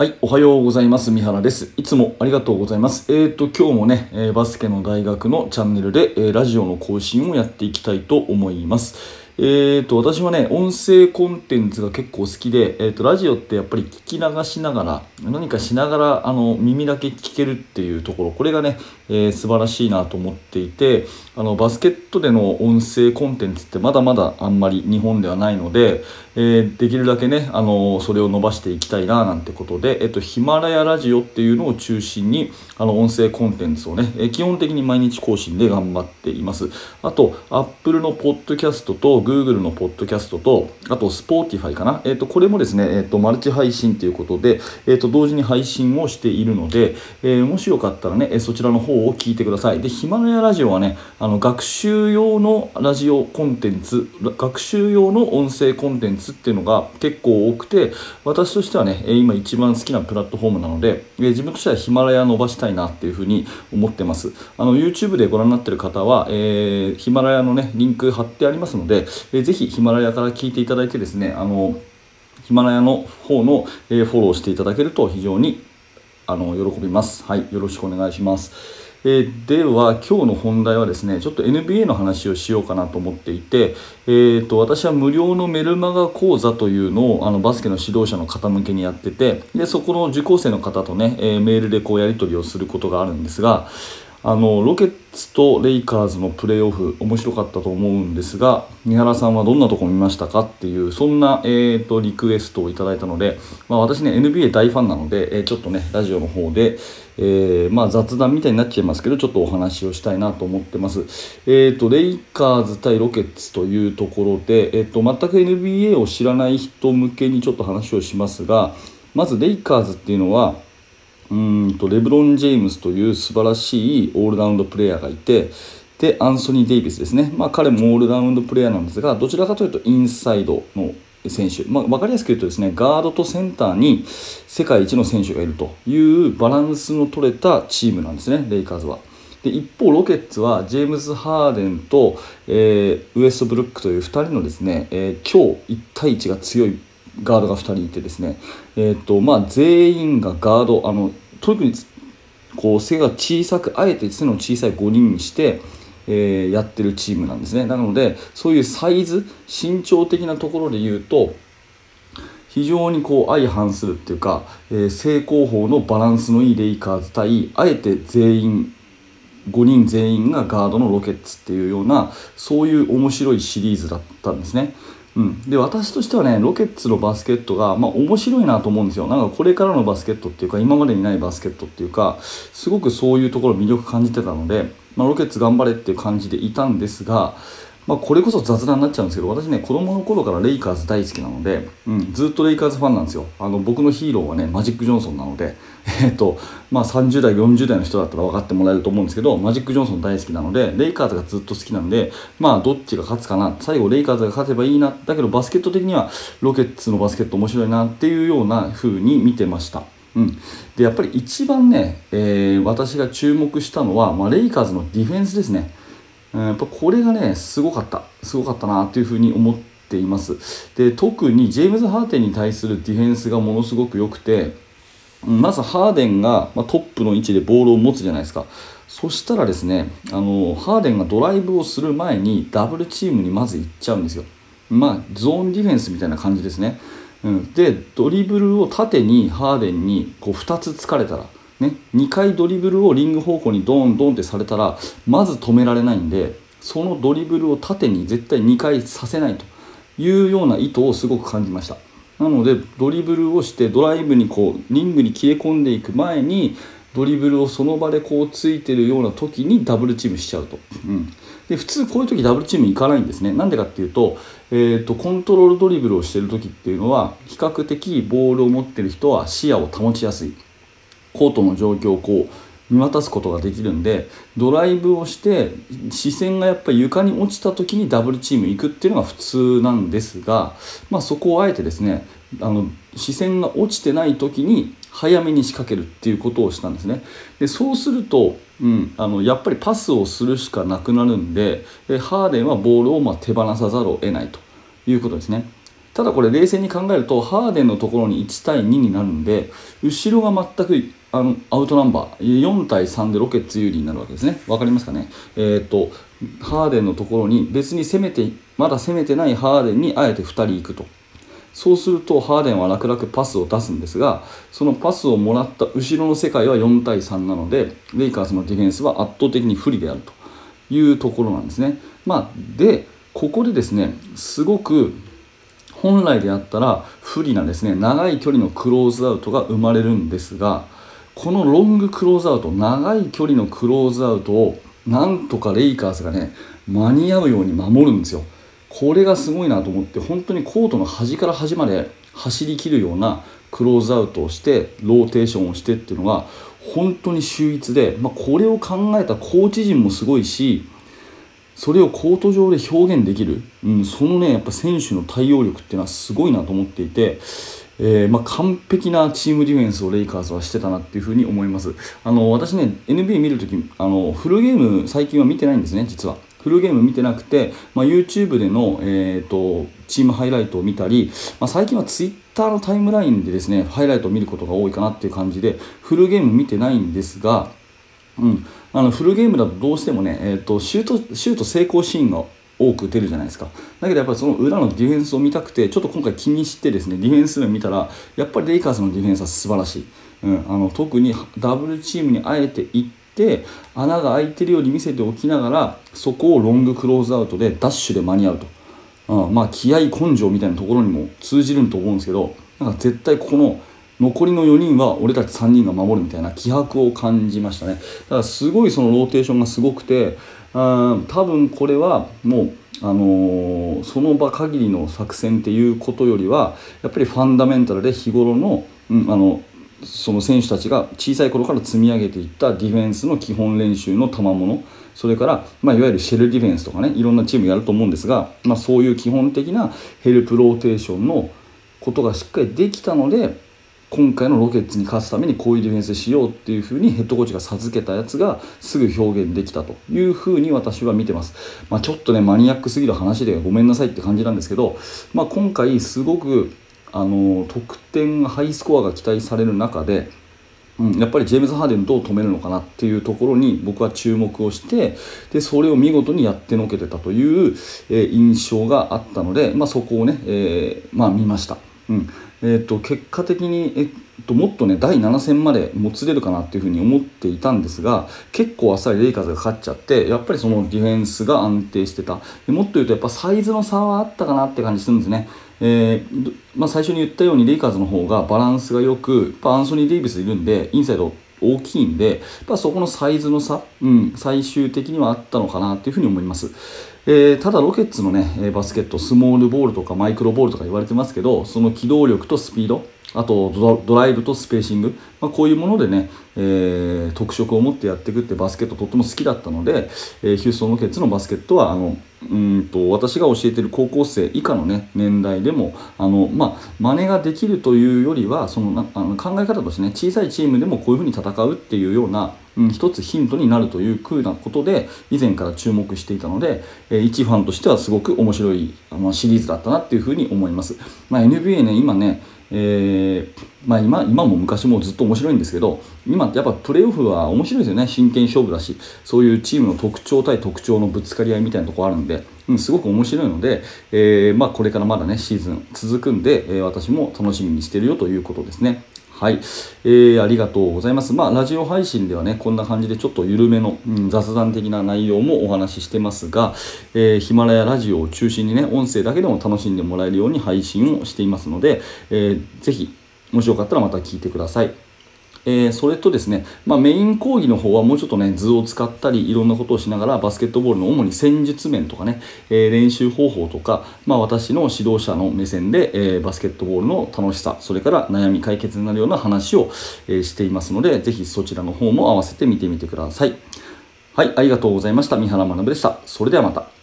はい、おはようございます。三原です。いつもありがとうございます。えっ、ー、と、今日もね、えバスケの大学のチャンネルで、えラジオの更新をやっていきたいと思います。えーと、私はね、音声コンテンツが結構好きで、えーと、ラジオってやっぱり聞き流しながら、何かしながらあの耳だけ聞けるっていうところ、これがね、えー、素晴らしいなと思っていて、あのバスケットでの音声コンテンツってまだまだあんまり日本ではないので、えー、できるだけね、あのそれを伸ばしていきたいななんてことで、えーと、ヒマラヤラジオっていうのを中心に、あの音声コンテンツをね、えー、基本的に毎日更新で頑張っています。あと、Apple のポッドキャストと Google のポッドキャストと、あと Spotify かな？えっ、ー、と、これもですね、えっ、ー、と、マルチ配信ということで、えっ、と、同時に配信をしているので、えもしよかったらね、そちらの方を聞いてください。で、ヒマラヤラジオはね、あの、学習用のラジオコンテンツ、学習用の音声コンテンツっていうのが結構多くて、私としてはね、今一番好きなプラットフォームなので、自分としてはヒマラヤ伸ばしたいなっていうふうに思ってます。あの、YouTube でご覧になってる方は、えー、ヒマラヤのね、リンク貼ってありますので、えー、ぜひヒマラヤから聞いていただいてですねあのヒマラヤの方の、えフォローしていただけると非常にあの喜びます。はい、よろしくお願いします。えー、では今日の本題はですねちょっと NBA の話をしようかなと思っていて、えーと、私は無料のメルマガ講座というのをあのバスケの指導者の方向けにやっててでそこの受講生の方とね、えー、メールでこうやり取りをすることがあるんですがあのロケッツとレイカーズのプレーオフ面白かったと思うんですが三原さんはどんなとこ見ましたかっていうそんな、えーと、リクエストをいただいたので、まあ、私ね NBA 大ファンなので、えー、ちょっとねラジオの方で、えー、まあ、雑談みたいになっちゃいますけどちょっとお話をしたいなと思ってます、えーと、レイカーズ対ロケッツというところで、えーと、と全く NBA を知らない人向けにちょっと話をしますがまずレイカーズっていうのはうんとレブロン・ジェームスという素晴らしいオールラウンドプレーヤーがいてでアンソニー・デイビスですね、まあ、彼もオールラウンドプレーヤーなんですがどちらかというとインサイドの選手、まあ、分かりやすく言うとですねガードとセンターに世界一の選手がいるというバランスの取れたチームなんですねレイカーズは。で一方、ロケッツはジェームズ・ハーデンと、えー、ウエストブルックという2人のですね、えー、今日1対1が強いガードが2人いてですね、えーとまあ、全員がガードあの特にこう背が小さくあえて背の小さい5人にして、えー、やってるチームなんですねなのでそういうサイズ身長的なところで言うと非常にこう相反するっていうか、えー、正攻法のバランスのいいレイカーズ対あえて全員5人全員がガードのロケッツっていうようなそういう面白いシリーズだったんですね。うん、で私としてはねロケッツのバスケットが、まあ、面白いなと思うんですよ。なんかこれからのバスケットっていうか今までにないバスケットっていうかすごくそういうところ魅力感じてたので、まあ、ロケッツ頑張れっていう感じでいたんですがまあ、これこそ雑談になっちゃうんですけど私ね子供の頃からレイカーズ大好きなので、うん、ずっとレイカーズファンなんですよ。あの僕のヒーローはねマジック・ジョンソンなので、えーとまあ、30代40代の人だったら分かってもらえると思うんですけどマジック・ジョンソン大好きなのでレイカーズがずっと好きなんでまあどっちが勝つかな最後レイカーズが勝てばいいなだけどバスケット的にはロケッツのバスケット面白いなっていうような風に見てました。うん、でやっぱり一番ね、えー、私が注目したのは、まあ、レイカーズのディフェンスですね。やっぱこれがねすごかったすごかったなというふうに思っていますで特にジェームズ・ハーデンに対するディフェンスがものすごく良くてまずハーデンがトップの位置でボールを持つじゃないですか。そしたらですねあのハーデンがドライブをする前にダブルチームにまず行っちゃうんですよ。まあゾーンディフェンスみたいな感じですね、うん、でドリブルを縦にハーデンにこう2つ疲れたらね、2回ドリブルをリング方向にドンドンってされたらまず止められないんでそのドリブルを縦に絶対2回させないというような意図をすごく感じました。なのでドリブルをしてドライブにこうリングに切れ込んでいく前にドリブルをその場でこうついてるような時にダブルチームしちゃうと、うん、で普通こういう時ダブルチームいかないんですね。なんでかっていうと,、えーと、コントロールドリブルをしてる時っていうのは比較的ボールを持ってる人は視野を保ちやすい。コートの状況をこう見渡すことができるんでドライブをして視線がやっぱり床に落ちた時にダブルチーム行くっていうのが普通なんですが、まあ、そこをあえてですねあの視線が落ちてない時に早めに仕掛けるっていうことをしたんですね。でそうすると、うん、あのやっぱりパスをするしかなくなるんでハーデンはボールをま手放さざるを得ないということですね。ただこれ冷静に考えるとハーデンのところに1対2になるんで後ろが全くあのアウトナンバー4対3でロケッツ有利になるわけですね。分かりますかね？えっ、とハーデンのところに別に攻めてまだ攻めてないハーデンにあえて2人行くと。そうするとハーデンは楽々パスを出すんですがそのパスをもらった後ろの世界は4対3なのでレイカーズのディフェンスは圧倒的に不利であるというところなんですね。まあ、でここでですねすごく本来であったら不利なですね長い距離のクローズアウトが生まれるんですがこのロングクローズアウト長い距離のクローズアウトをなんとかレイカーズがね間に合うように守るんですよ。これがすごいなと思って本当にコートの端から端まで走りきるようなクローズアウトをしてローテーションをしてっていうのが本当に秀逸で、まあ、これを考えたコーチ陣もすごいしそれをコート上で表現できる、うん、そのねやっぱ選手の対応力っていうのはすごいなと思っていて、えー、まあ、完璧なチームディフェンスをレイカーズはしてたなっていうふうに思います。あの私ね NBA 見るときあのフルゲーム最近は見てないんですね実は。フルゲーム見てなくて、まあ、YouTube での、えーと、チームハイライトを見たり、まあ、最近は Twitter のタイムラインでですねハイライトを見ることが多いかなっていう感じでフルゲーム見てないんですが、うん、あのフルゲームだとどうしてもね、えーと、シュートシュート成功シーンが多く出るじゃないですか。だけどやっぱりその裏のディフェンスを見たくてちょっと今回気にしてですねディフェンス面見たらやっぱりレイカーズのディフェンスは素晴らしい、うん、あの特にダブルチームにあえて行って穴が開いてるように見せておきながらそこをロングクローズアウトでダッシュで間に合うと、うん、まあ気合根性みたいなところにも通じると思うんですけどなんか絶対ここの残りの4人は俺たち3人が守るみたいな気迫を感じましたね。だからすごいそのローテーションがすごくてあ多分これはもうあのー、その場限りの作戦っていうことよりはやっぱりファンダメンタルで日頃の,、うん、あのその選手たちが小さい頃から積み上げていったディフェンスの基本練習の賜物。それから、まあ、いわゆる shell defense とかねいろんなチームやると思うんですが、まあ、そういう基本的な help rotation のことがしっかりできたので今回のロケッツに勝つためにこういうディフェンスしようっていうふうにヘッドコーチが授けたやつがすぐ表現できたというふうに私は見てます、まあ、ちょっとねマニアックすぎる話でごめんなさいって感じなんですけど、まあ、今回すごくあの得点ハイスコアが期待される中でうん、やっぱりジェームズ・ハーデンどう止めるのかなっていうところに僕は注目をしてでそれを見事にやってのけてたという、えー、印象があったので、まあ、そこをね、えー、まあ、見ました。うんえーと、結果的に、えっと、もっとね第7戦までもつれるかなっていうふうに思っていたんですが結構あっさりレイカーズが勝っちゃってやっぱりそのディフェンスが安定してたもっと言うとやっぱサイズの差はあったかなって感じするんですね。えーまあ、最初に言ったようにレイカーズの方がバランスがよくアンソニー・デイビスいるんでインサイド大きいんで、やっそこのサイズの差、うん、最終的にはあったのかなというふうに思います。えー、ただロケッツのねバスケットスモールボールとかマイクロボールとか言われてますけどその機動力とスピードあとドライブとスペーシング、まあ、こういうものでね、えー、特色を持ってやっていくってバスケットとっても好きだったので、えー、ヒューストン・ロケッツのバスケットはあのうんと私が教えている高校生以下の、ね、年代でもあの、まあ、真似ができるというよりはそのあの考え方としてね小さいチームでもこういうふうに戦うっていうような、うん、一つヒントになるというふうなことで以前から注目していたので、えー、一ファンとしてはすごく面白い、まあ、シリーズだったなっていうふうに思います。まあ、NBA ね今ねえー、まあ今、今も昔もずっと面白いんですけど今ってやっぱプレーオフは面白いですよね真剣勝負だしそういうチームの特徴対特徴のぶつかり合いみたいなところあるんで、うん、すごく面白いので、えー、まあ、これからまだねシーズン続くんで、えー、私も楽しみにしてるよということですね。はい、えー、ありがとうございます。まあ、ラジオ配信ではね、こんな感じでちょっと緩めの、うん、雑談的な内容もお話ししてますが、えー、ヒマラヤラジオを中心にね、音声だけでも楽しんでもらえるように配信をしていますので、えー、ぜひ、もしよかったらまた聞いてください。えー、それとですね、まあ、メイン講義の方はもうちょっとね図を使ったりいろんなことをしながらバスケットボールの主に戦術面とかね、えー、練習方法とか、まあ、私の指導者の目線で、えー、バスケットボールの楽しさそれから悩み解決になるような話を、えしていますのでぜひそちらの方も合わせて見てみてください。はいありがとうございました。三原学でした。それではまた。